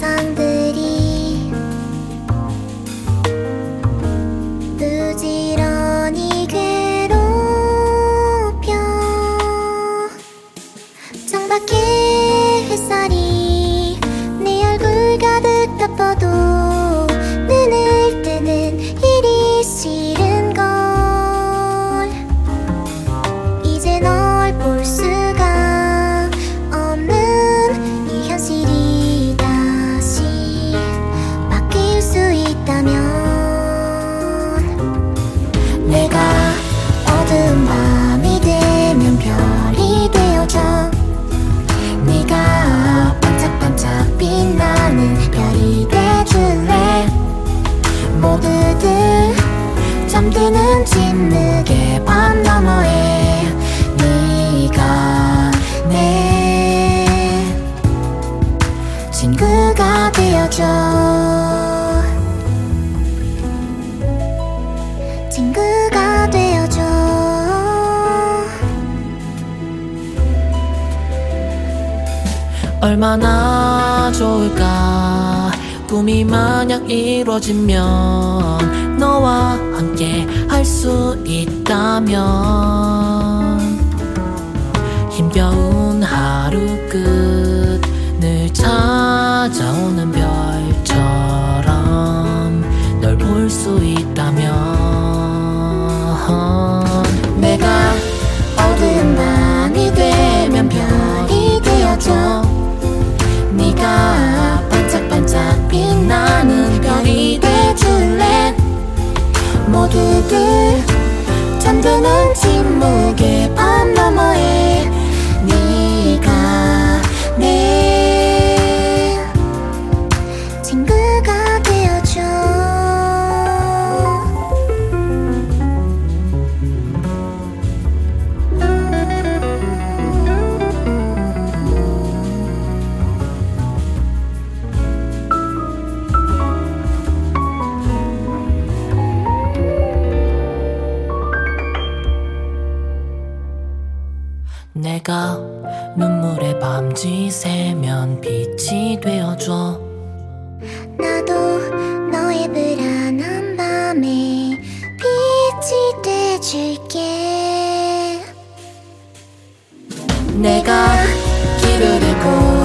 Sunday 있다면 내가 어두운 밤이 되면 별이 되어줘. 네가 반짝반짝 빛나는 별이 돼줄래? 모두들 잠드는 짓는 얼마나 좋을까? 꿈이 만약 이루어지면 너와 함께 할 수 있다면. 두들 잔잔한 지 내가 눈물에 밤지새면 빛이 되어줘. 나도 너의 불안한 밤에 빛이 돼줄게. 내가 길을 잃고